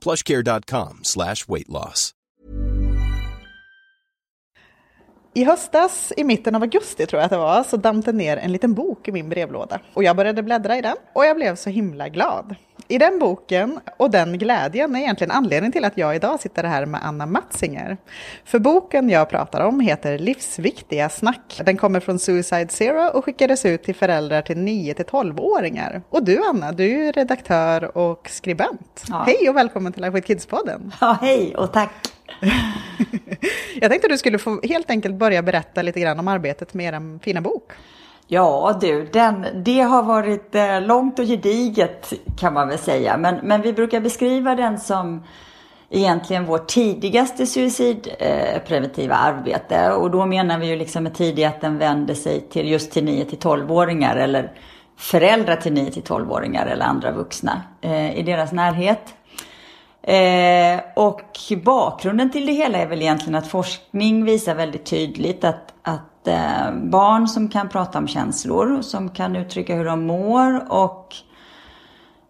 plushcare.com slash weightloss. I höstas, i mitten av augusti tror jag att det var, så damp det ner en liten bok i min brevlåda. Och jag började bläddra i den och jag blev så himla glad. I den boken och den glädjen är egentligen anledningen till att jag idag sitter här med Anna Matzinger. För boken jag pratar om heter Livsviktiga snack. Den kommer från Suicide Zero och skickades ut till föräldrar till 9 12-åringar. Och du Anna, du är redaktör och skribent. Ja. Hej och välkommen till Life with Kids-podden. Ja, hej och tack. jag tänkte att du skulle få helt enkelt börja berätta lite grann om arbetet med er fina bok. Ja du, den, det har varit eh, långt och gediget kan man väl säga. Men, men vi brukar beskriva den som egentligen vårt tidigaste suicidpreventiva eh, arbete. Och då menar vi ju liksom med tidig att den vänder sig till just till 9 till 12-åringar eller föräldrar till 9 till 12-åringar eller andra vuxna eh, i deras närhet. Eh, och bakgrunden till det hela är väl egentligen att forskning visar väldigt tydligt att, att eh, barn som kan prata om känslor, som kan uttrycka hur de mår och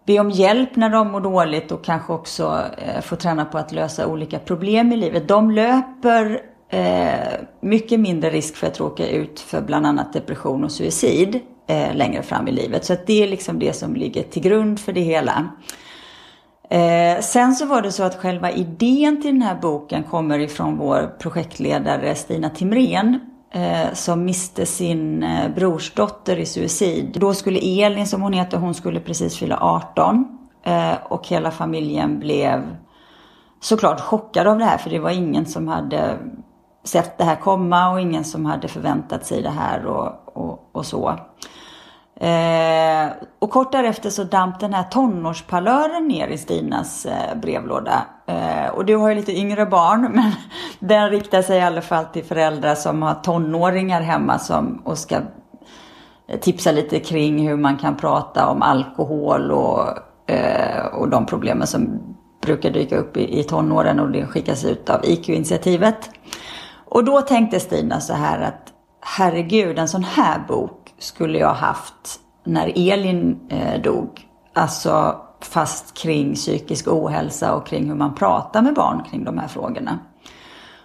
be om hjälp när de mår dåligt och kanske också eh, få träna på att lösa olika problem i livet. De löper eh, mycket mindre risk för att råka ut för bland annat depression och suicid eh, längre fram i livet. Så att det är liksom det som ligger till grund för det hela. Eh, sen så var det så att själva idén till den här boken kommer ifrån vår projektledare Stina Timrén Eh, som miste sin eh, brorsdotter i suicid. Då skulle Elin, som hon heter, hon skulle precis fylla 18 eh, och hela familjen blev såklart chockad av det här för det var ingen som hade sett det här komma och ingen som hade förväntat sig det här och, och, och så. Eh, och kort därefter så damp den här tonårspalören ner i Stinas eh, brevlåda. Eh, och du har ju lite yngre barn men den riktar sig i alla fall till föräldrar som har tonåringar hemma som, och ska eh, tipsa lite kring hur man kan prata om alkohol och, eh, och de problemen som brukar dyka upp i, i tonåren och det skickas ut av IQ-initiativet. Och då tänkte Stina så här att herregud, en sån här bok skulle jag haft när Elin eh, dog. Alltså fast kring psykisk ohälsa och kring hur man pratar med barn kring de här frågorna.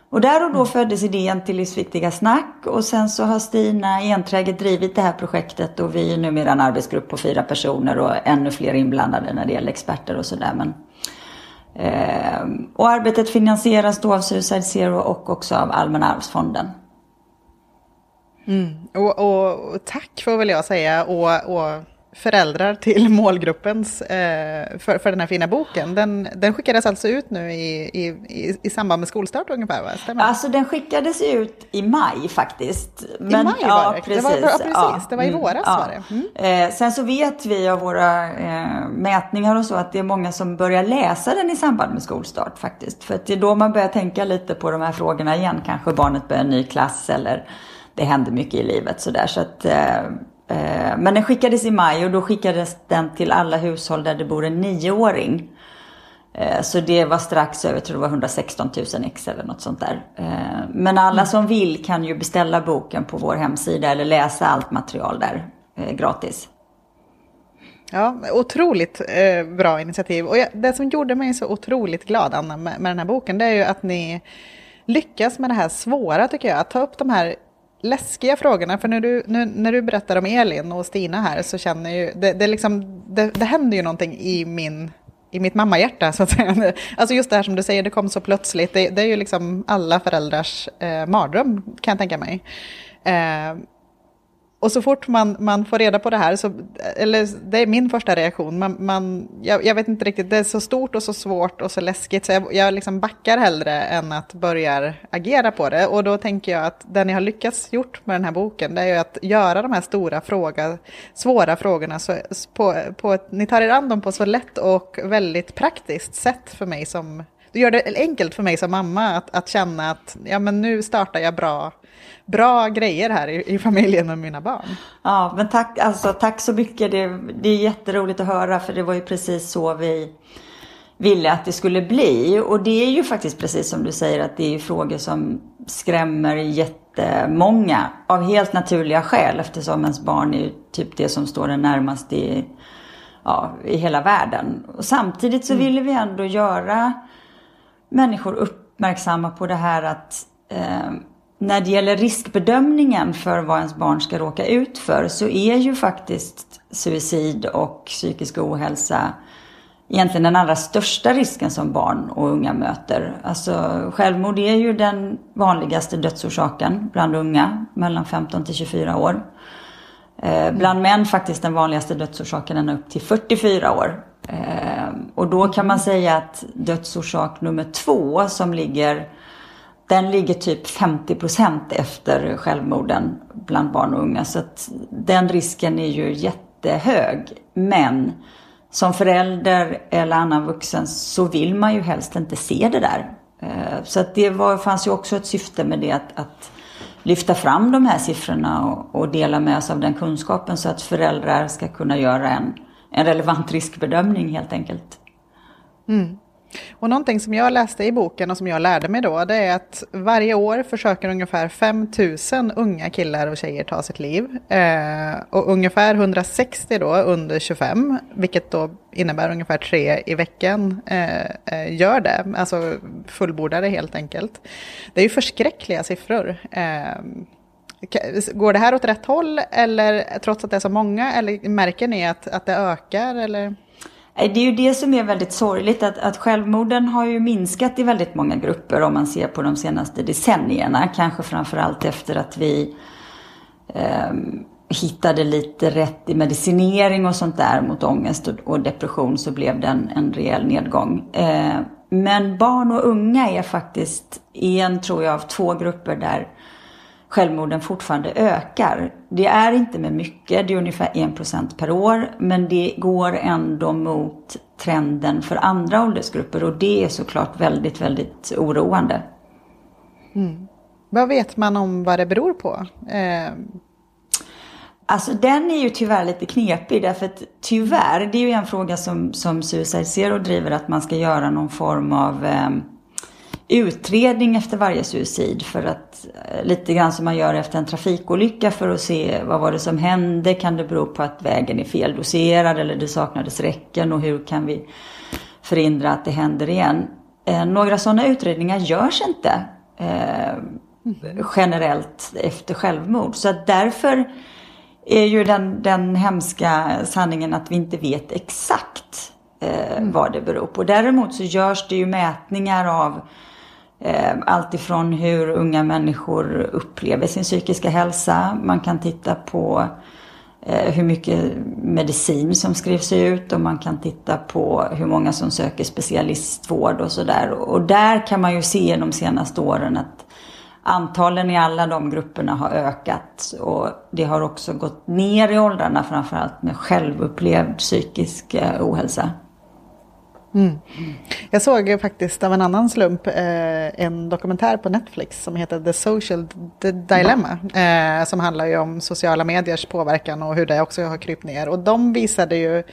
Och där och då föddes idén till Livsviktiga snack och sen så har Stina enträget drivit det här projektet och vi är numera en arbetsgrupp på fyra personer och ännu fler inblandade när det gäller experter och sådär. Men, eh, och arbetet finansieras då av Suicide Zero och också av Allmänna arvsfonden. Mm. Och, och, och, tack får väl jag säga och, och föräldrar till målgruppens eh, för, för den här fina boken. Den, den skickades alltså ut nu i, i, i samband med skolstart ungefär? Va? Stämmer? Alltså den skickades ut i maj faktiskt. Men, I maj ja, var det? Precis, det var, ja, precis. Ja, det var i våras ja. var det. Mm. Eh, sen så vet vi av våra eh, mätningar och så att det är många som börjar läsa den i samband med skolstart faktiskt. För att det är då man börjar tänka lite på de här frågorna igen. Kanske barnet börjar en ny klass eller det händer mycket i livet sådär. Så att, eh, eh, men den skickades i maj och då skickades den till alla hushåll där det bor en nioåring. Eh, så det var strax över, jag tror det var 116 000 ex eller något sånt där. Eh, men alla mm. som vill kan ju beställa boken på vår hemsida eller läsa allt material där gratis. Ja, otroligt eh, bra initiativ. Och jag, det som gjorde mig så otroligt glad, Anna, med, med den här boken, det är ju att ni lyckas med det här svåra, tycker jag. Att ta upp de här läskiga frågorna. För när du, nu, när du berättar om Elin och Stina här så känner ju, det, det, liksom, det, det händer ju någonting i min i mitt mammahjärta så att säga. Alltså just det här som du säger, det kom så plötsligt. Det, det är ju liksom alla föräldrars eh, mardröm kan jag tänka mig. Eh, och så fort man, man får reda på det här, så, eller det är min första reaktion, man, man, jag, jag vet inte riktigt, det är så stort och så svårt och så läskigt, så jag, jag liksom backar hellre än att börja agera på det. Och då tänker jag att det ni har lyckats gjort med den här boken, det är ju att göra de här stora fråga, svåra frågorna, så, på, på ett, ni tar er an dem på så lätt och väldigt praktiskt sätt för mig som du gör det enkelt för mig som mamma att, att känna att ja, men nu startar jag bra bra grejer här i, i familjen med mina barn. Ja, men tack, alltså, tack så mycket. Det, det är jätteroligt att höra för det var ju precis så vi ville att det skulle bli. Och det är ju faktiskt precis som du säger att det är frågor som skrämmer jättemånga av helt naturliga skäl eftersom ens barn är typ det som står en närmast i, ja, i hela världen. Och samtidigt så mm. ville vi ändå göra människor uppmärksamma på det här att eh, när det gäller riskbedömningen för vad ens barn ska råka ut för så är ju faktiskt suicid och psykisk ohälsa egentligen den allra största risken som barn och unga möter. Alltså självmord är ju den vanligaste dödsorsaken bland unga mellan 15 till 24 år. Eh, bland män faktiskt den vanligaste dödsorsaken ända upp till 44 år. Ehm, och då kan man säga att dödsorsak nummer två som ligger den ligger typ 50% efter självmorden bland barn och unga. Så att den risken är ju jättehög. Men som förälder eller annan vuxen så vill man ju helst inte se det där. Ehm, så att det var, fanns ju också ett syfte med det att, att lyfta fram de här siffrorna och, och, dela med sig av den kunskapen så att föräldrar ska kunna göra en, en relevant riskbedömning helt enkelt. Mm. Och någonting som jag läste i boken och som jag lärde mig då, det är att varje år försöker ungefär 5000 unga killar och tjejer ta sitt liv. Eh, och ungefär 160 då under 25, vilket då innebär ungefär tre i veckan, eh, eh gör det. Alltså fullbordar det helt enkelt. Det är ju förskräckliga siffror. Eh, Går det här åt rätt håll eller trots att det är så många eller märker ni att, att det ökar? Eller? Det är ju det som är väldigt sorgligt att, att självmorden har ju minskat i väldigt många grupper om man ser på de senaste decennierna. Kanske framförallt efter att vi eh, hittade lite rätt i medicinering och sånt där mot ångest och, och depression så blev det en, en rejäl nedgång. Eh, men barn och unga är faktiskt en, tror jag, av två grupper där självmorden fortfarande ökar. Det är inte med mycket, det är ungefär 1% per år, men det går ändå mot trenden för andra åldersgrupper och det är såklart väldigt, väldigt oroande. Mm. Vad vet man om vad det beror på? Eh... Alltså den är ju tyvärr lite knepig därför att tyvärr, det är ju en fråga som, som Suicide Zero driver att man ska göra någon form av eh, utredning efter varje suicid för att eh, lite grann som man gör efter en trafikolycka för att se vad var det som hände, kan det bero på att vägen är feldoserad eller det saknades räcken och hur kan vi förhindra att det händer igen. Eh, några sådana utredningar görs inte eh, generellt efter självmord så att därför är ju den, den hemska sanningen att vi inte vet exakt eh, vad det beror på. Däremot så görs det ju mätningar av Ehm, allt ifrån hur unga människor upplever sin psykiska hälsa. Man kan titta på eh, hur mycket medicin som skrivs ut och man kan titta på hur många som söker specialistvård och sådär. Och där kan man ju se de senaste åren att antalen i alla de grupperna har ökat och det har också gått ner i åldrarna framförallt med självupplevd psykisk eh, ohälsa. Mm. Jag såg faktiskt av en annan slump eh, en dokumentär på Netflix som heter The Social Dilemma. Eh, som handlar ju om sociala mediers påverkan och hur det också har krypt ner. Och de visade ju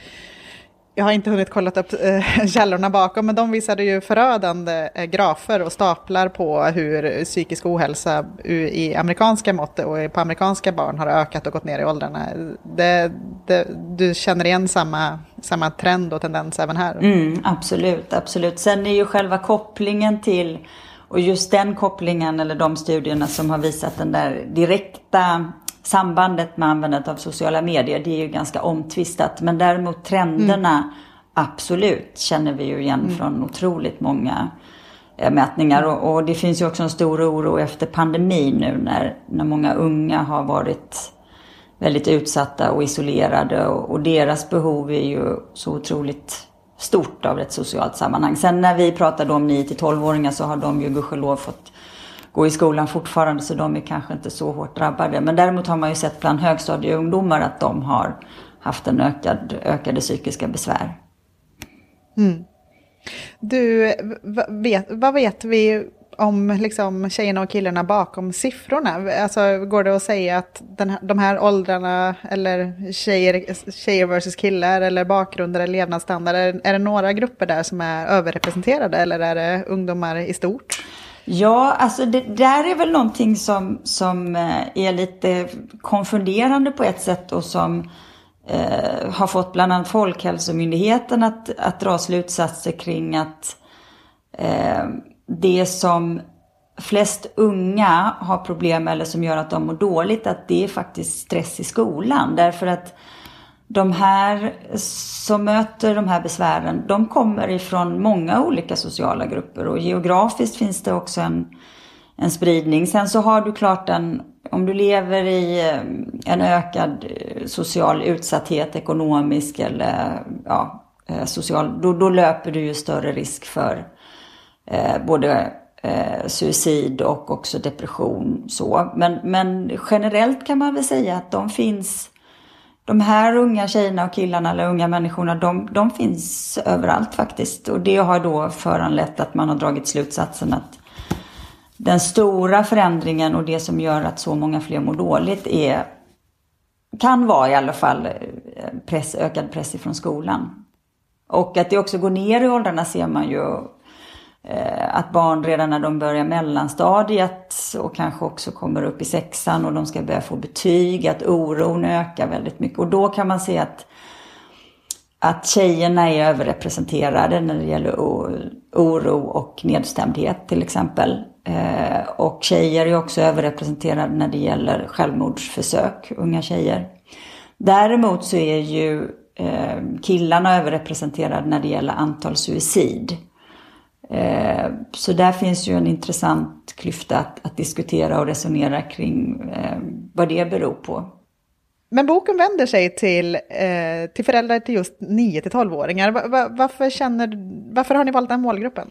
jag har inte hunnit kolla upp eh, källorna bakom, men de visade ju förödande eh, grafer och staplar på hur psykisk ohälsa i amerikanska mått och på amerikanska barn har ökat och gått ner i åldrarna. Det, det, du känner igen samma, samma trend och tendens även här? Mm, absolut, absolut. Sen är ju själva kopplingen till och just den kopplingen eller de studierna som har visat den där direkta sambandet med användandet av sociala medier, det är ju ganska omtvistat. Men däremot trenderna absolut känner vi ju igen mm. från otroligt många eh, mätningar. Och, och, det finns ju också en stor oro efter pandemin nu när, när många unga har varit väldigt utsatta och isolerade och, och deras behov är ju så otroligt stort av ett socialt sammanhang. Sen när vi pratade om 9 till 12-åringar så har de ju gudskelov fått gå i skolan fortfarande så de är kanske inte så hårt drabbade. Men däremot har man ju sett bland högstadieungdomar att de har haft en ökad, ökade psykiska besvär. Mm. Du, vet, vad vet vi om liksom, tjejerna och killarna bakom siffrorna? Alltså, går det att säga att den här, de här åldrarna, eller tjejer, tjejer versus killar, eller bakgrunder eller levnadsstandard, är, är det några grupper där som är överrepresenterade, eller är det ungdomar i stort? Ja, alltså det där är väl någonting som, som eh, är lite konfunderande på ett sätt och som eh, har fått bland annat Folkhälsomyndigheten att, att dra slutsatser kring att eh, det som flest unga har problem med eller som gör att de mår dåligt, att det är faktiskt stress i skolan. Därför att de här som möter de här besvären, de kommer ifrån många olika sociala grupper och geografiskt finns det också en, en spridning. Sen så har du klart en, om du lever i eh, en ökad eh, social utsatthet, ekonomisk eller ja, eh, social, då, då löper du ju större risk för eh, både eh, suicid och också depression. Så. Men, men generellt kan man väl säga att de finns de här unga tjejerna och killarna eller unga människorna, de, de finns överallt faktiskt. Och det har då föranlett att man har dragit slutsatsen att den stora förändringen och det som gör att så många fler mår dåligt är, kan vara i alla fall eh, press, ökad press ifrån skolan. Och att det också går ner i åldrarna ser man ju Eh, att barn redan när de börjar mellanstadiet och kanske också kommer upp i sexan och de ska börja få betyg, att oron ökar väldigt mycket. Och då kan man se att, att tjejerna är överrepresenterade när det gäller oro och nedstämdhet till exempel. Eh, och tjejer är också överrepresenterade när det gäller självmordsförsök, unga tjejer. Däremot så är ju eh, killarna överrepresenterade när det gäller antal suicid. Eh, så där finns ju en intressant klyfta att, att diskutera och resonera kring eh, vad det beror på. Men boken vänder sig till, eh, till föräldrar till just 9-12-åringar. varför, varför har ni valt den målgruppen?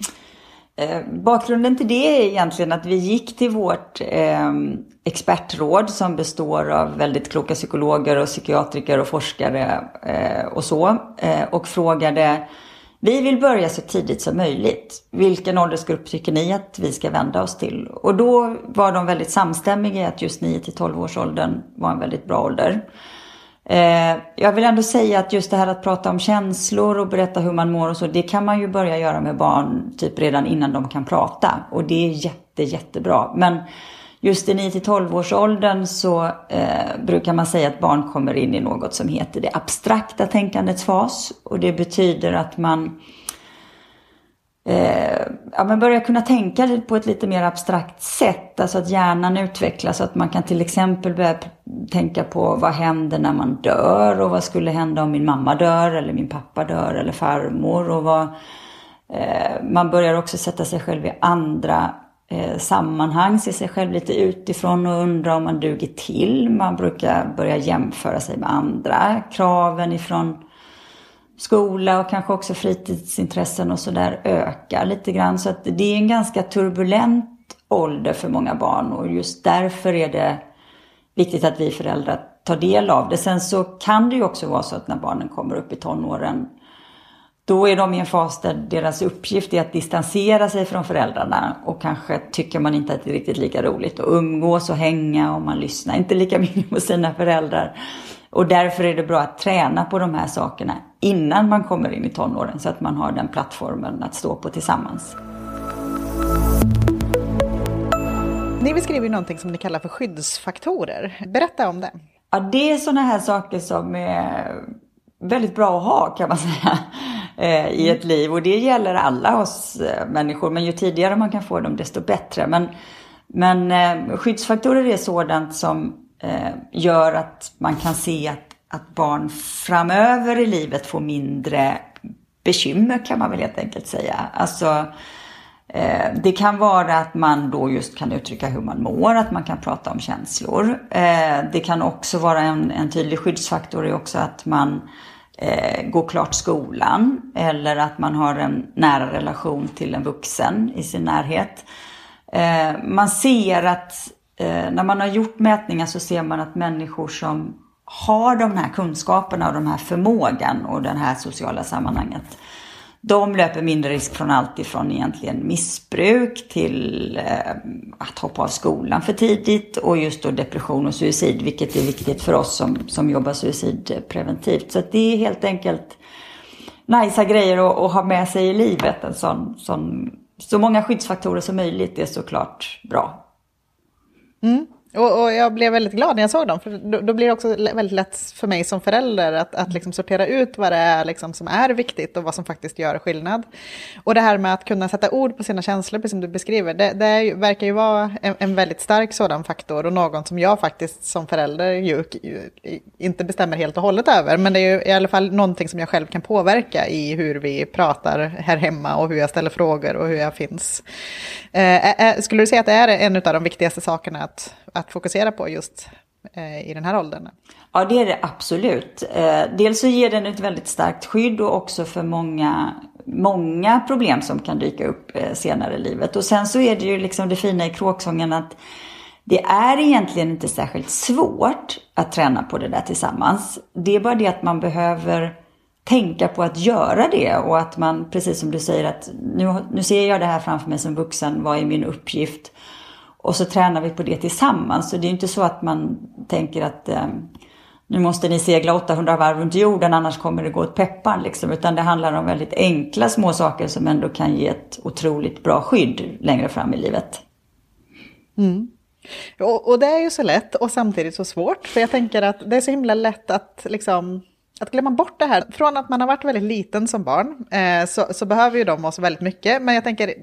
Eh, bakgrunden till det är egentligen att vi gick till vårt eh, expertråd som består av väldigt kloka psykologer och psykiatriker och forskare eh, och så och frågade vi vill börja så tidigt som möjligt. Vilken åldersgrupp tycker ni att vi ska vända oss till? Och då var de väldigt samstämmiga i att just 9 till 12 års åldern var en väldigt bra ålder. Eh, jag vill ändå säga att just det här att prata om känslor och berätta hur man mår och så, det kan man ju börja göra med barn typ redan innan de kan prata. Och det är jätte, jättebra. Men just i 9-12 års åldern så eh, brukar man säga att barn kommer in i något som heter det abstrakta tänkandets fas. Och det betyder att man eh, ja, man börjar kunna tänka på ett lite mer abstrakt sätt. Alltså att hjärnan utvecklas så att man kan till exempel börja tänka på vad händer när man dör och vad skulle hända om min mamma dör eller min pappa dör eller farmor. Och vad, eh, man börjar också sätta sig själv i andra eh, sammanhang, se sig själv lite utifrån och undra om man duger till. Man brukar börja jämföra sig med andra. Kraven ifrån skola och kanske också fritidsintressen och sådär ökar lite grann. Så att det är en ganska turbulent ålder för många barn och just därför är det viktigt att vi föräldrar tar del av det. Sen så kan det ju också vara så att när barnen kommer upp i tonåren då är de i en fas där deras uppgift är att distansera sig från föräldrarna och kanske tycker man inte att det är riktigt lika roligt att umgås och hänga och man lyssnar inte lika mycket på sina föräldrar. Och därför är det bra att träna på de här sakerna innan man kommer in i tonåren så att man har den plattformen att stå på tillsammans. Ni beskriver någonting som ni kallar för skyddsfaktorer. Berätta om det. Ja, det är sådana här saker som är väldigt bra att ha kan man säga eh, i ett liv. Och det gäller alla oss eh, människor. Men ju tidigare man kan få dem desto bättre. Men, men eh, skyddsfaktorer är sådant som gör att man kan se att, att barn framöver i livet får mindre bekymmer kan man väl helt enkelt säga. Alltså, Eh, det kan vara att man då just kan uttrycka hur man mår, att man kan prata om känslor. Eh, det kan också vara en, en tydlig skyddsfaktor är också att man eh, går klart skolan eller att man har en nära relation till en vuxen i sin närhet. Eh, man ser att eh, när man har gjort mätningar så ser man att människor som har de här kunskaperna och den här förmågan och det här sociala sammanhanget. De löper mindre risk från allt ifrån egentligen missbruk till eh, att hoppa av skolan för tidigt och just då depression och suicid, vilket är viktigt för oss som, som jobbar suicidpreventivt. Så det är helt enkelt nice grejer att, att, ha med sig i livet. En sån, sån, så många skyddsfaktorer som möjligt är såklart bra. Mm. Och, och, jag blev väldigt glad när jag såg dem, för då, då blir det också väldigt lätt för mig som förälder att, att liksom sortera ut vad det är liksom som är viktigt och vad som faktiskt gör skillnad. Och det här med att kunna sätta ord på sina känslor, precis som du beskriver, det, det verkar ju vara en, en, väldigt stark sådan faktor och någon som jag faktiskt som förälder ju, inte bestämmer helt och hållet över, men det är ju i alla fall någonting som jag själv kan påverka i hur vi pratar här hemma och hur jag ställer frågor och hur jag finns. Eh, eh, eh skulle du säga att det är en av de viktigaste sakerna att att fokusera på just eh, i den här åldern? Ja, det är det absolut. Eh, dels så ger den ett väldigt starkt skydd och också för många, många problem som kan dyka upp eh, senare i livet. Och sen så är det ju liksom det fina i kråksången att det är egentligen inte särskilt svårt att träna på det där tillsammans. Det är bara det att man behöver tänka på att göra det och att man, precis som du säger, att nu, nu ser jag det här framför mig som vuxen, vad är min uppgift? Och så tränar vi på det tillsammans. Så det är inte så att man tänker att eh, nu måste ni segla 800 varv runt jorden annars kommer det gå åt pepparn. Liksom. Utan det handlar om väldigt enkla små saker som ändå kan ge ett otroligt bra skydd längre fram i livet. Mm. Och, och, det är ju så lätt och samtidigt så svårt. För jag tänker att det är så himla lätt att liksom att glömma bort det här. Från att man har varit väldigt liten som barn eh, så, så, behöver ju de oss väldigt mycket. Men jag tänker,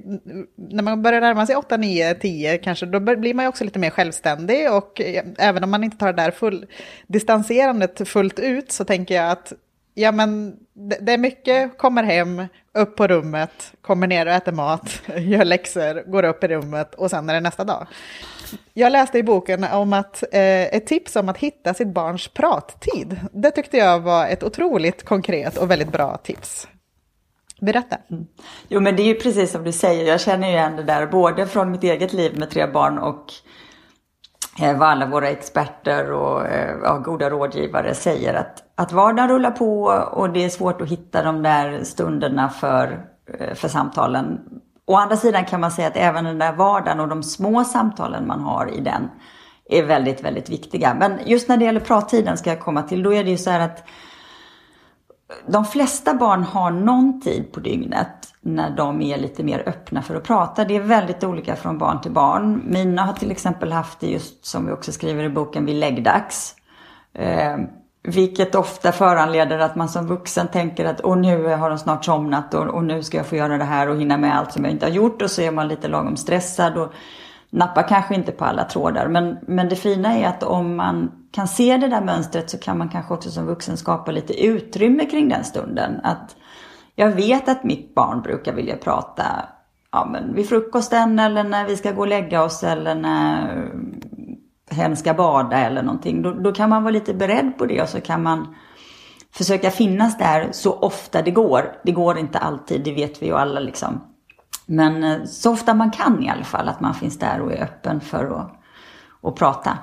när man börjar närma sig 8, 9, 10 kanske, då blir man ju också lite mer självständig. Och eh, även om man inte tar det där full, distanserandet fullt ut så tänker jag att ja, men det, det är mycket, kommer hem, upp på rummet, kommer ner och äter mat, gör läxor, går upp i rummet och sen är det nästa dag. Jag läste i boken om att eh, ett tips om att hitta sitt barns prattid. Det tyckte jag var ett otroligt konkret och väldigt bra tips. Berätta. Mm. Jo men det är ju precis som du säger, jag känner ju igen det där både från mitt eget liv med tre barn och eh, vad alla våra experter och eh, ja, goda rådgivare säger att, att vardagen rullar på och det är svårt att hitta de där stunderna för, eh, för samtalen Å andra sidan kan man säga att även den där vardagen och de små samtalen man har i den är väldigt, väldigt viktiga. Men just när det gäller prattiden ska jag komma till, då är det ju så här att de flesta barn har någon tid på dygnet när de är lite mer öppna för att prata. Det är väldigt olika från barn till barn. Mina har till exempel haft det just som vi också skriver i boken vid läggdags. Ehm, vilket ofta föranleder att man som vuxen tänker att och nu har de snart somnat och, och, nu ska jag få göra det här och hinna med allt som jag inte har gjort och så är man lite lagom stressad och nappar kanske inte på alla trådar. Men, men det fina är att om man kan se det där mönstret så kan man kanske också som vuxen skapa lite utrymme kring den stunden. Att jag vet att mitt barn brukar vilja prata ja, men vid frukosten eller när vi ska gå och lägga oss eller när hen ska bada eller någonting. Då, då kan man vara lite beredd på det och så kan man försöka finnas där så ofta det går. Det går inte alltid, det vet vi ju alla liksom. Men eh, så ofta man kan i alla fall, att man finns där och är öppen för att, att prata.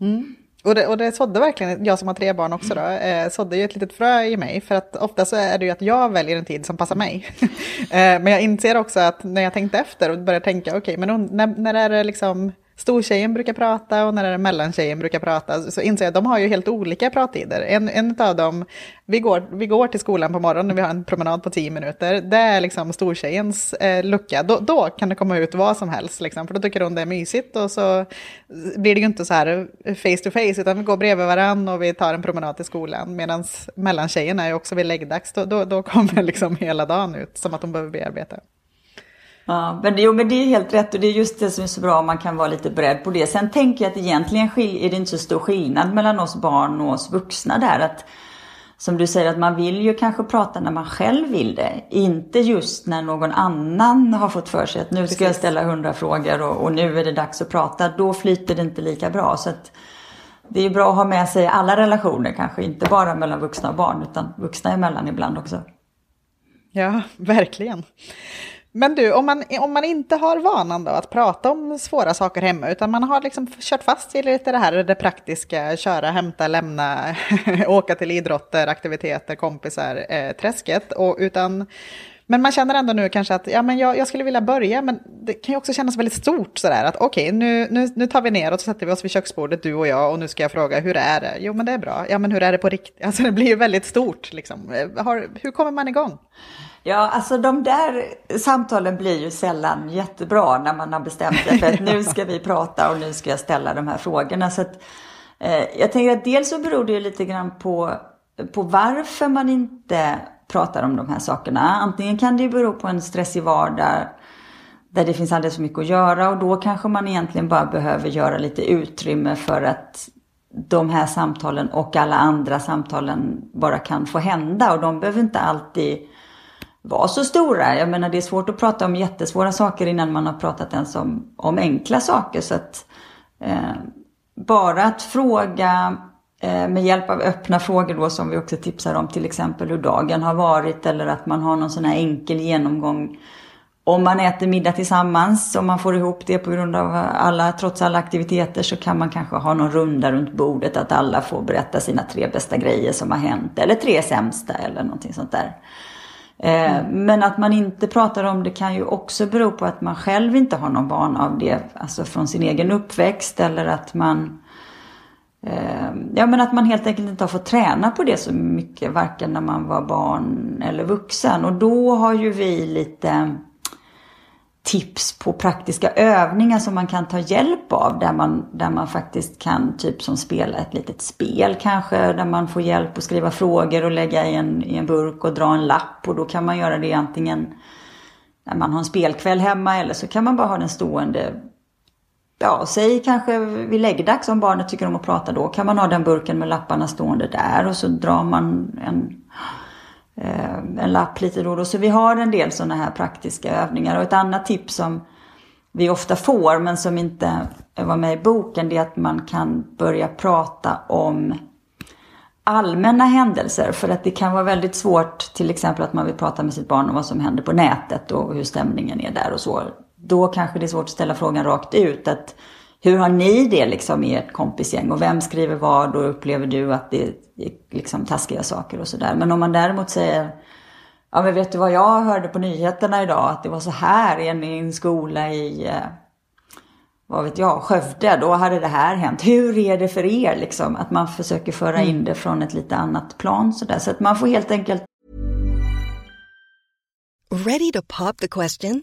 Mm. Och det, och det sådde verkligen, jag som har tre barn också då, eh, sådde ju ett litet frö i mig. För att ofta så är det ju att jag väljer en tid som passar mig. eh, men jag inser också att när jag tänkte efter och började tänka, okej, okay, men när, när är det liksom stortjejen brukar prata och när mellantjejen brukar prata så inser jag att de har ju helt olika prattider. En, en av dem, vi går, vi går till skolan på morgonen, vi har en promenad på tio minuter, det är liksom stortjejens eh, lucka. Då, då, kan det komma ut vad som helst, liksom, för då tycker hon det är mysigt och så blir det ju inte så här eh, face to face, utan vi går bredvid varandra och vi tar en promenad till skolan. Medan mellantjejen är ju också vid läggdags, då, då, då kommer liksom hela dagen ut som att hon behöver bearbeta. Ja, men det, jo, men det är helt rätt och det är just det som är så bra om man kan vara lite beredd på det. Sen tänker jag att egentligen är det inte så stor skillnad mellan oss barn och oss vuxna där. Att som du säger att man vill ju kanske prata när man själv vill det. Inte just när någon annan har fått för sig att nu ska Precis. jag ställa hundra frågor och, och, nu är det dags att prata. Då flyter det inte lika bra. Så att det är bra att ha med sig alla relationer kanske, inte bara mellan vuxna och barn utan vuxna emellan ibland också. Ja, verkligen. Men du, om man, om man inte har vanan då att prata om svåra saker hemma, utan man har liksom kört fast i lite det här det praktiska, köra, hämta, lämna, åka till idrotter, aktiviteter, kompisar, eh, träsket, och utan men man känner ändå nu kanske att ja, men jag, jag, skulle vilja börja, men det kan ju också kännas väldigt stort sådär att okej, okay, nu, nu, nu tar vi ner och så sätter vi oss vid köksbordet, du och jag, och nu ska jag fråga hur är det? Jo, men det är bra. Ja, men hur är det på riktigt? Alltså det blir ju väldigt stort liksom. Eh, har, hur kommer man igång? Ja, alltså de där samtalen blir ju sällan jättebra när man har bestämt sig för att nu ska vi prata och nu ska jag ställa de här frågorna. Så att, eh, jag tänker att dels så beror det ju lite grann på, på varför man inte pratar om de här sakerna. Antingen kan det ju bero på en stressig vardag där det finns alldeles för mycket att göra och då kanske man egentligen bara behöver göra lite utrymme för att de här samtalen och alla andra samtalen bara kan få hända och de behöver inte alltid vara så stora. Jag menar det är svårt att prata om jättesvåra saker innan man har pratat ens om, om enkla saker. Så att eh, bara att fråga med hjälp av öppna frågor då som vi också tipsar om till exempel hur dagen har varit eller att man har någon sån här enkel genomgång om man äter middag tillsammans, om man får ihop det på grund av alla, trots alla aktiviteter så kan man kanske ha någon runda runt bordet att alla får berätta sina tre bästa grejer som har hänt eller tre sämsta eller någonting sånt där. Mm. Men att man inte pratar om det kan ju också bero på att man själv inte har någon vana av det, alltså från sin egen uppväxt eller att man eh, Ehm, ja men att man helt enkelt inte har fått träna på det så mycket, varken när man var barn eller vuxen. Och då har ju vi lite tips på praktiska övningar som man kan ta hjälp av. Där man, där man faktiskt kan, typ som spela ett litet spel kanske, där man får hjälp att skriva frågor och lägga i en, i en burk och dra en lapp. Och då kan man göra det antingen när man har en spelkväll hemma eller så kan man bara ha den stående Ja, säg kanske vid läggdags om barnet tycker om att prata då kan man ha den burken med lapparna stående där och så drar man en Eh, en lapp lite då och då. Så vi har en del sådana här praktiska övningar. Och ett annat tips som vi ofta får men som inte var med i boken det är att man kan börja prata om allmänna händelser. För att det kan vara väldigt svårt till exempel att man vill prata med sitt barn om vad som händer på nätet och hur stämningen är där och så. Då kanske det är svårt att ställa frågan rakt ut. att hur har ni det liksom i ert kompisgäng och vem skriver vad och upplever du att det är liksom taskiga saker och sådär. Men om man däremot säger Ja men vet du vad jag hörde på nyheterna idag att det var så här i en skola i eh, vad vet jag, Skövde, då hade det här hänt. Hur är det för er liksom? Att man försöker föra in mm. det från ett lite annat plan sådär. Så att man får helt enkelt Ready to pop the question?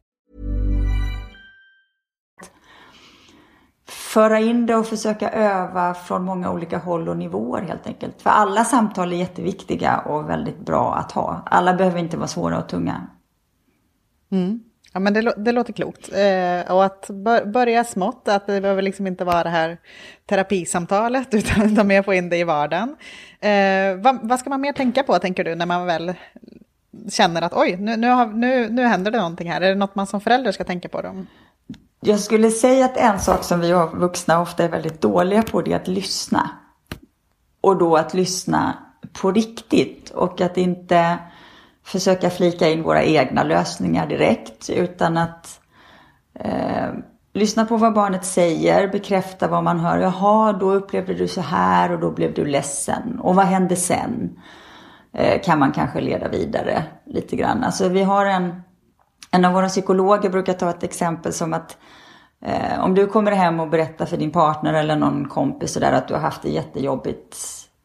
Föra in det och försöka öva från många olika håll och nivåer helt enkelt. För alla samtal är jätteviktiga och väldigt bra att ha. Alla behöver inte vara svåra och tunga. Mm. Ja, men det, det låter klokt. Eh, och att börja smått, att det behöver liksom inte vara det här terapisamtalet, utan, ta mer få in det i vardagen. Eh, vad, vad, ska man mer tänka på, tänker du, när man väl känner att oj, nu, nu, har, nu, nu händer det någonting här? Är det något man som förälder ska tänka på? Då? Jag skulle säga att en sak som vi vuxna ofta är väldigt dåliga på, det är att lyssna. Och då att lyssna på riktigt och att inte försöka flika in våra egna lösningar direkt utan att eh, lyssna på vad barnet säger, bekräfta vad man hör. Jaha, då upplevde du så här och då blev du ledsen. Och vad hände sen? Eh, kan man kanske leda vidare lite grann. Alltså vi har en, en av våra psykologer brukar ta ett exempel som att eh, om du kommer hem och berättar för din partner eller någon kompis sådär att du har haft det jättejobbigt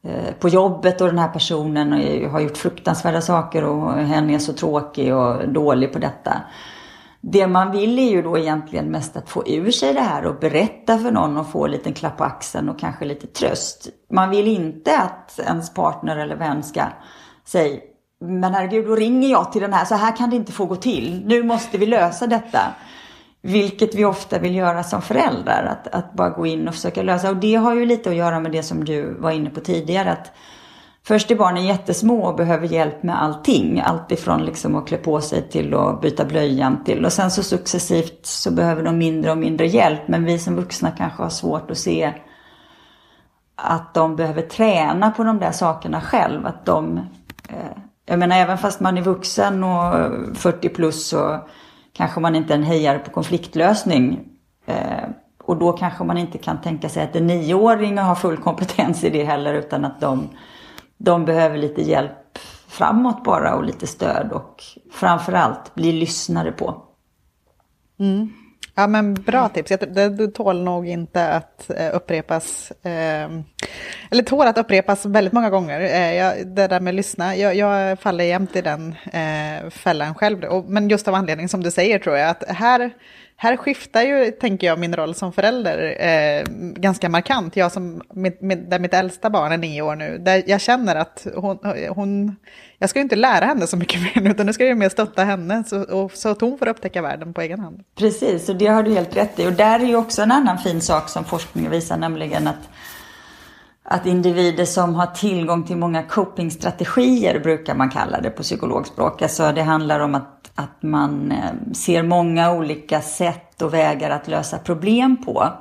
Eh, på jobbet och den här personen har gjort fruktansvärda saker och hen är så tråkig och dålig på detta. Det man vill är ju då egentligen mest att få ur sig det här och berätta för någon och få en liten klapp på axeln och kanske lite tröst. Man vill inte att ens partner eller vän ska säga men herregud, då ringer jag till den här, så här kan det inte få gå till. Nu måste vi lösa detta. Vilket vi ofta vill göra som föräldrar, att, att bara gå in och försöka lösa. Och det har ju lite att göra med det som du var inne på tidigare. Att först är barnen jättesmå och behöver hjälp med allting. Allt ifrån liksom att klä på sig till att byta blöjan till. Och sen så successivt så behöver de mindre och mindre hjälp. Men vi som vuxna kanske har svårt att se att de behöver träna på de där sakerna själv. Att de, eh, jag menar även fast man är vuxen och 40 plus så kanske man inte är en hejare på konfliktlösning. Eh, och då kanske man inte kan tänka sig att en nioåring har full kompetens i det heller utan att de, de behöver lite hjälp framåt bara och lite stöd och framförallt bli lyssnare på. Mm. Ja men bra tips, det, tål nog inte att eh, upprepas, eh, eller tål att upprepas väldigt många gånger. Eh, jag, det där med att lyssna, jag, jag faller jämt i den eh, fällan själv. Och, men just av anledning som du säger tror jag, att här här skiftar ju, tänker jag, min roll som förälder eh, ganska markant. Jag som, med, med, där mitt äldsta barn är nio år nu, där jag känner att hon, hon jag ska ju inte lära henne så mycket mer, nu, utan nu ska jag mer stötta henne så, och, så att hon får upptäcka världen på egen hand. Precis, och det har du helt rätt i. Och där är ju också en annan fin sak som forskningen visar, nämligen att att individer som har tillgång till många copingstrategier brukar man kalla det på psykologspråk. Alltså det handlar om att, att man eh, ser många olika sätt och vägar att lösa problem på.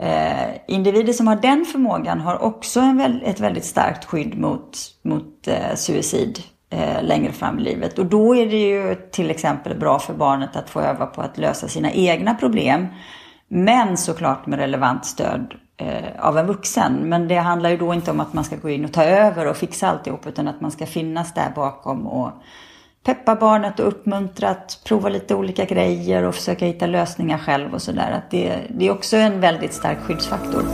Eh, individer som har den förmågan har också en, ett väldigt starkt skydd mot, mot eh, suicid eh, längre fram i livet. Och då är det ju till exempel bra för barnet att få öva på att lösa sina egna problem. Men såklart med relevant stöd Eh, av en vuxen. Men det handlar ju då inte om att man ska gå in och ta över och fixa alltihop utan att man ska finnas där bakom och peppa barnet och uppmuntra att prova lite olika grejer och försöka hitta lösningar själv och sådär. det, det är också en väldigt stark skyddsfaktor.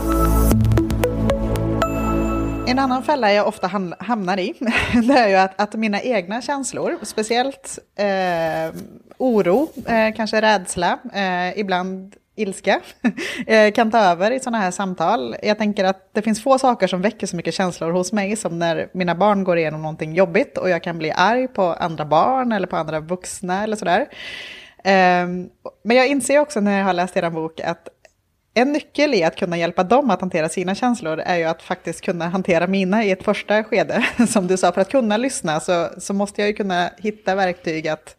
En annan fälla jag ofta hamnar i, det är ju att, att mina egna känslor, speciellt eh, oro, eh, kanske rädsla, eh, ibland ilska eh, kan ta över i sådana här samtal. Jag tänker att det finns få saker som väcker så mycket känslor hos mig som när mina barn går igenom någonting jobbigt och jag kan bli arg på andra barn eller på andra vuxna eller sådär. Ehm, men jag inser också när jag har läst er bok att en nyckel i att kunna hjälpa dem att hantera sina känslor är ju att faktiskt kunna hantera mina i ett första skede. Som du sa, för att kunna lyssna så, så måste jag ju kunna hitta verktyg att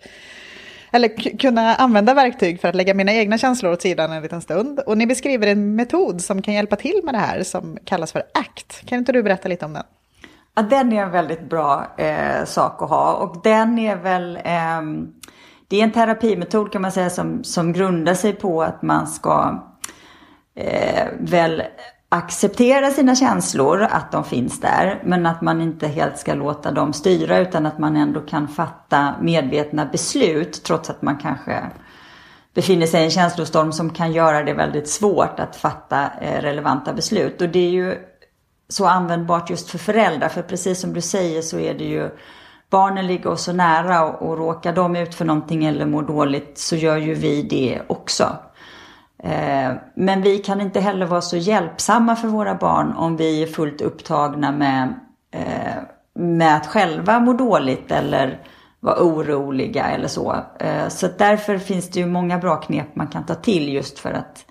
eller kunna använda verktyg för att lägga mina egna känslor åt sidan en liten stund. Och ni beskriver en metod som kan hjälpa till med det här som kallas för ACT. Kan inte du berätta lite om den? Ja, den är en väldigt bra eh, sak att ha och den är väl eh, det är en terapimetod kan man säga som, som grundar sig på att man ska eh, väl acceptera sina känslor, att de finns där, men att man inte helt ska låta dem styra utan att man ändå kan fatta medvetna beslut trots att man kanske befinner sig i en känslostorm som kan göra det väldigt svårt att fatta eh, relevanta beslut. Och det är ju så användbart just för föräldrar, för precis som du säger så är det ju barnen ligger oss så nära och, och råkar de ut för någonting eller mår dåligt så gör ju vi det också. Eh, men vi kan inte heller vara så hjälpsamma för våra barn om vi är fullt upptagna med, eh, med att själva må dåligt eller vara oroliga eller så. Eh, så därför finns det ju många bra knep man kan ta till just för att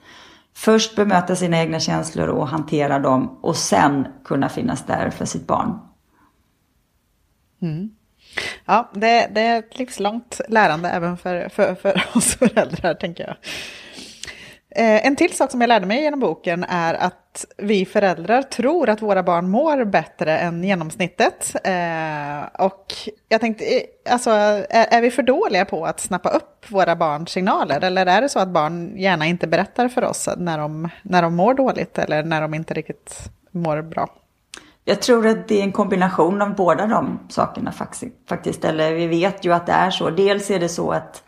först bemöta sina egna känslor och hantera dem och sen kunna finnas där för sitt barn. Mm. Ja, det, det, är ett livslångt lärande även för, för, för oss föräldrar, tänker jag. Eh, en till sak som jag lärde mig genom boken är att vi föräldrar tror att våra barn mår bättre än genomsnittet. Eh, och jag tänkte, eh, alltså, är, vi för dåliga på att snappa upp våra barns signaler? Eller är det så att barn gärna inte berättar för oss när de, när de mår dåligt eller när de inte riktigt mår bra? Jag tror att det är en kombination av båda de sakerna faktiskt. Eller vi vet ju att det är så. Dels är det så att,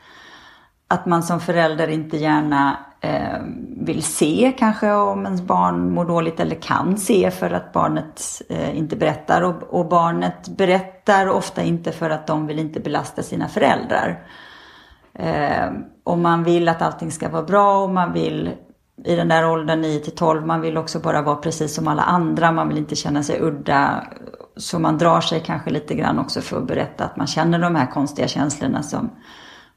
att man som förälder inte gärna Eh, vill se kanske om ens barn mår dåligt eller kan se för att barnet eh, inte berättar. Och, och, barnet berättar ofta inte för att de vill inte belasta sina föräldrar. Eh, och man vill att allting ska vara bra och man vill i den där åldern 9 till 12, man vill också bara vara precis som alla andra, man vill inte känna sig udda. Så man drar sig kanske lite grann också för att berätta att man känner de här konstiga känslorna som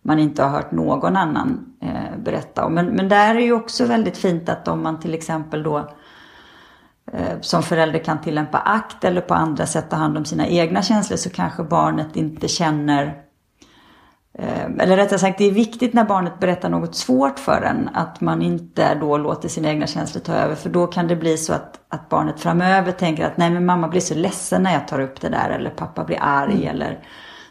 man inte har hört någon annan eh, berätta om. Men, men där är ju också väldigt fint att om man till exempel då eh, som förälder kan tillämpa akt eller på andra sätt ta hand om sina egna känslor så kanske barnet inte känner Eh, eller rättare sagt, det är viktigt när barnet berättar något svårt för en att man inte då låter sina egna känslor ta över. För då kan det bli så att, att barnet framöver tänker att nej men mamma blir så ledsen när jag tar upp det där eller pappa blir arg mm. eller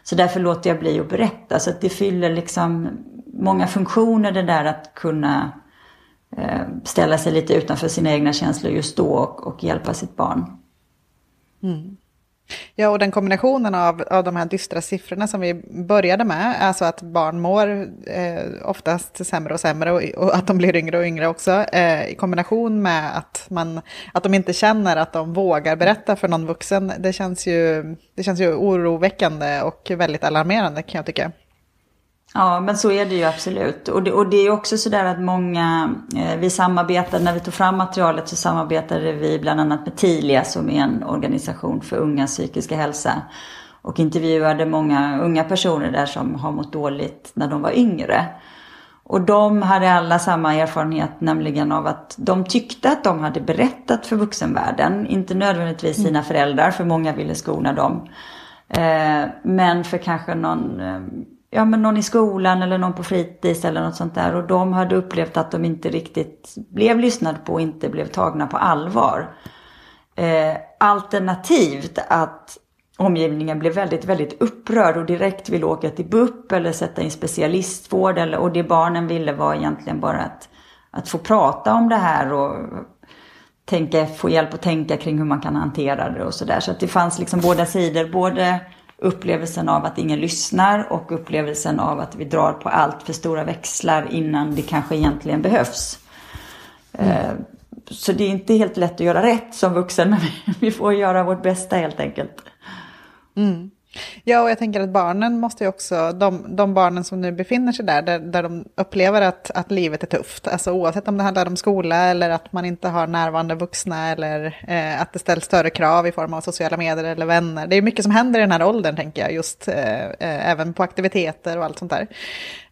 så därför låter jag bli att berätta. Så att det fyller liksom många funktioner det där att kunna eh, ställa sig lite utanför sina egna känslor just då och, och hjälpa sitt barn. Mm. Ja, och den kombinationen av, av de här dystra siffrorna som vi började med, alltså att barn mår eh, oftast sämre och sämre och, och, att de blir yngre och yngre också, eh, i kombination med att, man, att de inte känner att de vågar berätta för någon vuxen, det känns ju, det känns ju oroväckande och väldigt alarmerande kan jag tycka. Ja, men så är det ju absolut. Och det, och det är också sådär att många, eh, vi samarbetade, när vi tog fram materialet så samarbetade vi bland annat med Tilia som är en organisation för ungas psykiska hälsa. Och intervjuade många unga personer där som har mått dåligt när de var yngre. Och de hade alla samma erfarenhet, nämligen av att de tyckte att de hade berättat för vuxenvärlden. Inte nödvändigtvis sina mm. föräldrar, för många ville skona dem. Eh, men för kanske någon eh, ja, men någon i skolan eller någon på fritids eller något sånt där. Och de hade upplevt att de inte riktigt blev lyssnade på och inte blev tagna på allvar. Eh, alternativt att omgivningen blev väldigt, väldigt upprörd och direkt ville åka till BUP eller sätta in specialistvård. Eller, och det barnen ville var egentligen bara att, att få prata om det här och tänka, få hjälp att tänka kring hur man kan hantera det och sådär. Så att det fanns liksom båda sidor. Både upplevelsen av att ingen lyssnar och upplevelsen av att vi drar på allt för stora växlar innan det kanske egentligen behövs. Mm. Så det är inte helt lätt att göra rätt som vuxen, men vi får göra vårt bästa helt enkelt. Mm. Ja, och jag tänker att barnen måste ju också, de, de barnen som nu befinner sig där, där, där de upplever att, att livet är tufft, alltså oavsett om det handlar om skola eller att man inte har närvarande vuxna eller eh, att det ställs större krav i form av sociala medier eller vänner. Det är mycket som händer i den här åldern, tänker jag, just eh, eh, även på aktiviteter och allt sånt där.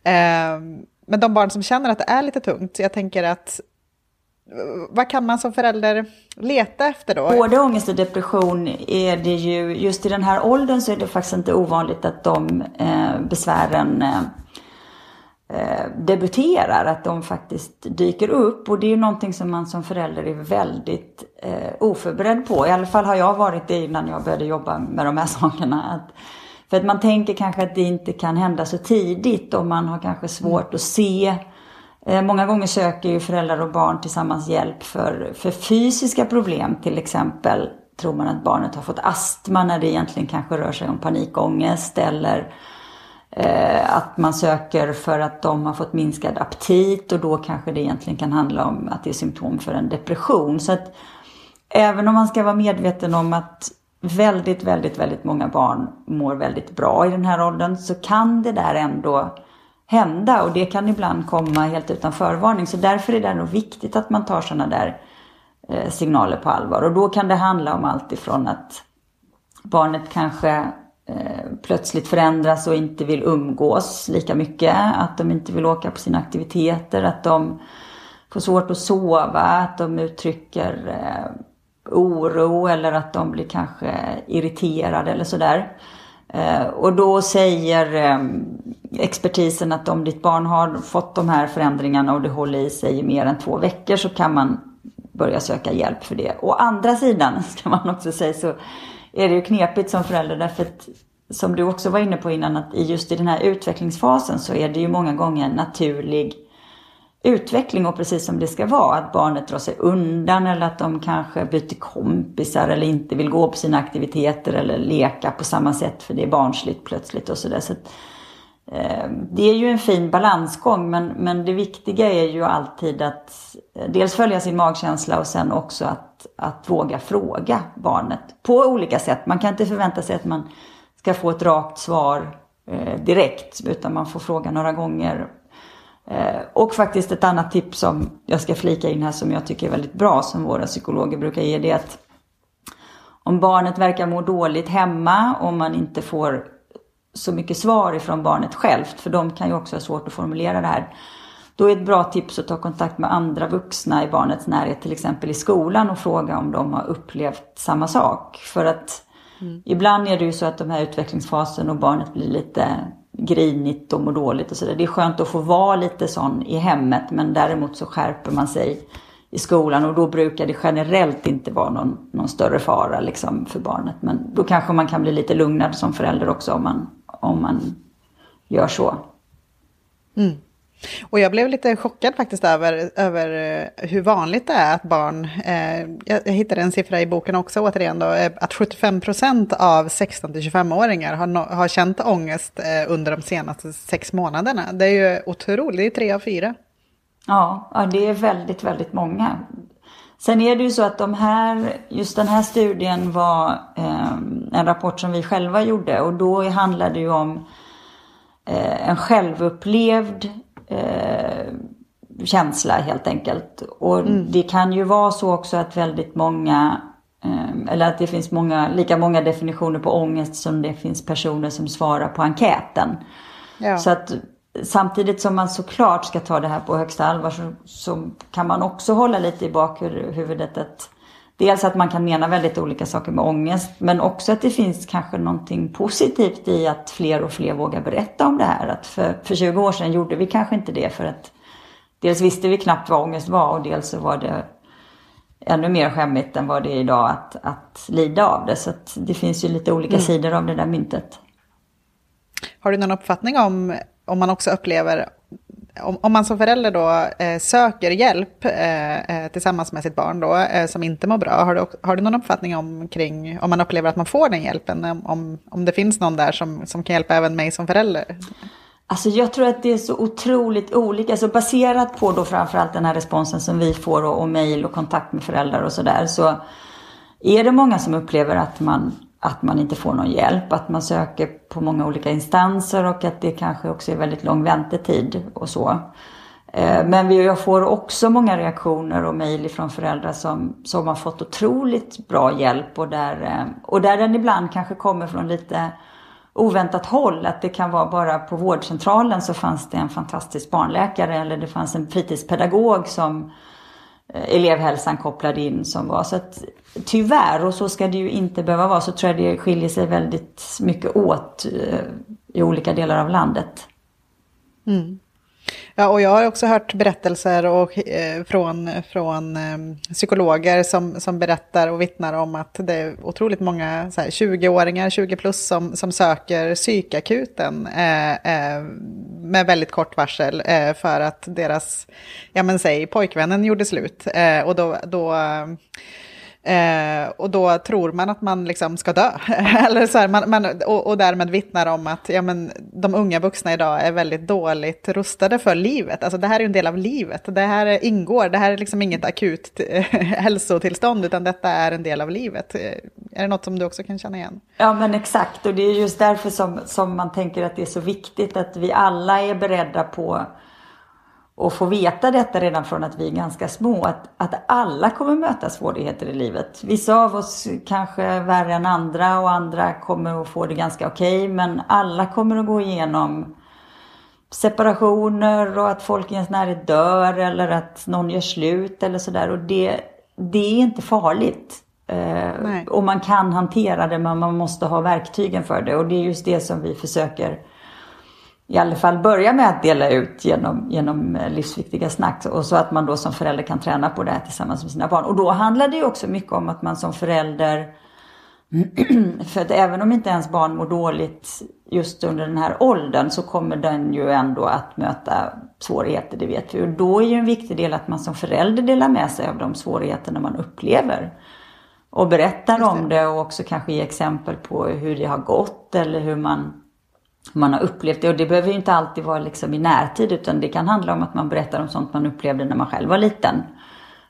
Eh, men de barn som känner att det är lite tungt, jag tänker att vad kan man som förälder leta efter då? Både ångest och depression är det ju, just i den här åldern så är det faktiskt inte ovanligt att de eh, besvären eh, eh, debuterar, att de faktiskt dyker upp. Och det är ju någonting som man som förälder är väldigt eh, oförberedd på. I alla fall har jag varit det innan jag började jobba med de här sakerna. Att, för att man tänker kanske att det inte kan hända så tidigt och man har kanske svårt att se Eh, många gånger söker ju föräldrar och barn tillsammans hjälp för, för fysiska problem. Till exempel tror man att barnet har fått astma när det egentligen kanske rör sig om panikångest. Eller eh, att man söker för att de har fått minskad aptit och då kanske det egentligen kan handla om att det är symptom för en depression. Så att även om man ska vara medveten om att väldigt, väldigt, väldigt många barn mår väldigt bra i den här åldern så kan det där ändå hända och det kan ibland komma helt utan förvarning. Så därför är det nog viktigt att man tar sådana där eh, signaler på allvar. Och då kan det handla om allt ifrån att barnet kanske eh, plötsligt förändras och inte vill umgås lika mycket. Att de inte vill åka på sina aktiviteter, att de får svårt att sova, att de uttrycker eh, oro eller att de blir kanske irriterade eller sådär. Eh, och då säger eh, expertisen att om ditt barn har fått de här förändringarna och det håller i sig i mer än två veckor så kan man börja söka hjälp för det. Å andra sidan ska man också säga så är det ju knepigt som förälder därför att som du också var inne på innan att just i den här utvecklingsfasen så är det ju många gånger en naturlig utveckling och precis som det ska vara. Att barnet drar sig undan eller att de kanske byter kompisar eller inte vill gå på sina aktiviteter eller leka på samma sätt för det är barnsligt plötsligt och sådär. Så, eh, det är ju en fin balansgång men, men det viktiga är ju alltid att eh, dels följa sin magkänsla och sen också att, att våga fråga barnet på olika sätt. Man kan inte förvänta sig att man ska få ett rakt svar eh, direkt utan man får fråga några gånger och faktiskt ett annat tips som jag ska flika in här som jag tycker är väldigt bra som våra psykologer brukar ge det är att om barnet verkar må dåligt hemma och man inte får så mycket svar ifrån barnet självt, för de kan ju också ha svårt att formulera det här. Då är ett bra tips att ta kontakt med andra vuxna i barnets närhet, till exempel i skolan och fråga om de har upplevt samma sak. För att mm. ibland är det ju så att de här utvecklingsfasen och barnet blir lite grinigt och mår dåligt och sådär. Det är skönt att få vara lite sån i hemmet men däremot så skärper man sig i skolan och då brukar det generellt inte vara någon, någon större fara liksom för barnet. Men då kanske man kan bli lite lugnad som förälder också om man, om man gör så. Mm. Och jag blev lite chockad faktiskt över, över eh, hur vanligt det är att barn, eh, jag, jag hittade en siffra i boken också återigen då, eh, att 75 procent av 16-25-åringar har, no, har känt ångest eh, under de senaste sex månaderna. Det är ju otroligt, det är tre av fyra. Ja, ja, det är väldigt, väldigt många. Sen är det ju så att de här, just den här studien var eh, en rapport som vi själva gjorde och då handlade det ju om eh, en självupplevd eh, känsla helt enkelt. Och mm. det kan ju vara så också att väldigt många eh, eller att det finns många, lika många definitioner på ångest som det finns personer som svarar på enkäten. Ja. Så att samtidigt som man såklart ska ta det här på högsta allvar så, så kan man också hålla lite i bakhuvudet att dels att man kan mena väldigt olika saker med ångest men också att det finns kanske någonting positivt i att fler och fler vågar berätta om det här. Att för, för 20 år sedan gjorde vi kanske inte det för att dels visste vi knappt vad ångest var och dels så var det ännu mer skämmigt än vad det är idag att, att lida av det. Så det finns ju lite olika mm. sidor av det där myntet. Har du någon uppfattning om om man också upplever om, om, man som förälder då eh, söker hjälp eh, eh, tillsammans med sitt barn då, eh, som inte mår bra, har du, har du någon uppfattning om kring om man upplever att man får den hjälpen? Om, om det finns någon där som, som kan hjälpa även mig som förälder? Alltså jag tror att det är så otroligt olika, alltså baserat på då framförallt den här responsen som vi får och, och mejl och kontakt med föräldrar och sådär så är det många som upplever att man att man inte får någon hjälp, att man söker på många olika instanser och att det kanske också är väldigt lång väntetid och så. Eh, men jag får också många reaktioner och mejl från föräldrar som, som har fått otroligt bra hjälp och där, eh, och där den ibland kanske kommer från lite oväntat håll. Att det kan vara bara på vårdcentralen så fanns det en fantastisk barnläkare eller det fanns en fritidspedagog som eh, elevhälsan kopplade in som var. Så att tyvärr, och så ska det ju inte behöva vara, så tror jag det skiljer sig väldigt mycket åt eh, i olika delar av landet. Mm. Ja, och jag har också hört berättelser och, eh, från, från eh, psykologer som, som berättar och vittnar om att det är otroligt många 20-åringar, 20 plus, som, som söker psykakuten eh, eh, med väldigt kort varsel eh, för att deras, ja men säg, pojkvännen gjorde slut. Eh, och då, då Eh, och då tror man att man liksom ska dö. Eller så här, man, man, och, och därmed vittnar om att ja, men, de unga vuxna idag är väldigt dåligt rustade för livet. Alltså det här är en del av livet. Det här ingår, det här är liksom inget akut hälsotillstånd utan detta är en del av livet. Eh, är det något som du också kan känna igen? Ja men exakt och det är just därför som, som man tänker att det är så viktigt att vi alla är beredda på att få veta detta redan från att vi är ganska små. Att, att alla kommer möta svårigheter i livet. Vissa av oss kanske värre än andra och andra kommer att få det ganska okej. Okay, men alla kommer att gå igenom separationer och att folk i ens närhet dör eller att någon gör slut eller sådär. Och det, det är inte farligt. Eh, och man kan hantera det men man måste ha verktygen för det. Och det är just det som vi försöker i alla fall börja med att dela ut genom, genom eh, livsviktiga snack. Och så att man då som förälder kan träna på det här tillsammans med sina barn. Och då handlar det ju också mycket om att man som förälder för att även om inte ens barn mår dåligt just under den här åldern så kommer den ju ändå att möta svårigheter, det vet vi. Och då är ju en viktig del att man som förälder delar med sig av de svårigheterna man upplever. Och berättar det. om det och också kanske ger exempel på hur det har gått eller hur man, man har upplevt det. Och det behöver ju inte alltid vara liksom i närtid utan det kan handla om att man berättar om sånt man upplevde när man själv var liten.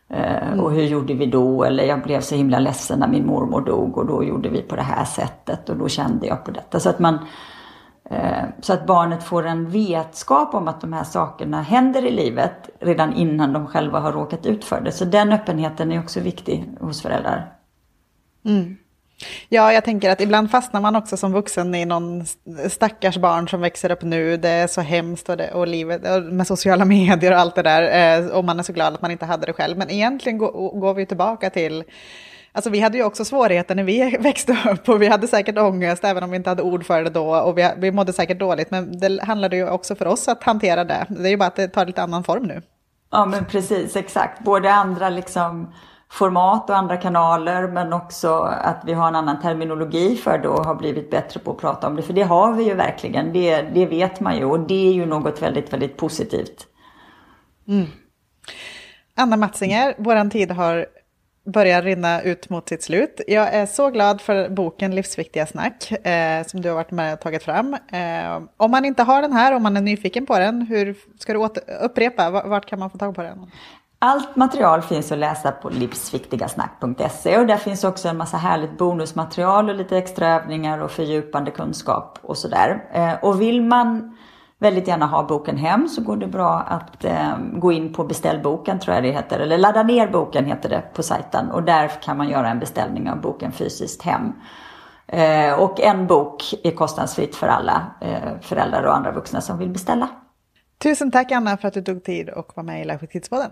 Mm. Och hur gjorde vi då? Eller jag blev så himla ledsen när min mormor dog och då gjorde vi på det här sättet och då kände jag på detta. Så att, man, eh, så att barnet får en vetskap om att de här sakerna händer i livet redan innan de själva har råkat ut för det. Så den öppenheten är också viktig hos föräldrar. Mm. Ja, jag tänker att ibland fastnar man också som vuxen i någon stackars barn som växer upp nu. Det är så hemskt och, det, och livet med sociala medier och allt det där. Eh, och man är så glad att man inte hade det själv. Men egentligen går vi tillbaka till Alltså vi hade ju också svårigheter när vi växte upp och vi hade säkert ångest även om vi inte hade ord för det då och vi, vi mådde säkert dåligt men det handlade ju också för oss att hantera det. Det är ju bara att det tar lite annan form nu. Ja men precis, exakt. Både andra liksom format och andra kanaler men också att vi har en annan terminologi för det och har blivit bättre på att prata om det. För det har vi ju verkligen, det, det vet man ju och det är ju något väldigt, väldigt positivt. Mm. Anna Matsinger, våran tid har börjat rinna ut mot sitt slut. Jag är så glad för boken Livsviktiga snack eh, som du har varit med och tagit fram. Eh, om man inte har den här, om man är nyfiken på den, hur ska du upprepa? Vart kan man få tag på den? Allt material finns att läsa på livsviktigasnack.se och där finns också en massa härligt bonusmaterial och lite extra övningar och fördjupande kunskap och sådär. Eh, och vill man väldigt gärna ha boken hem så går det bra att eh, gå in på beställboken tror jag det heter, eller ladda ner boken heter det på sajten och där kan man göra en beställning av boken fysiskt hem. Eh, och en bok är kostnadsfritt för alla föräldrar och andra vuxna som vill beställa. Tusen tack Anna för att du tog tid och var med i Life with Kids-podden.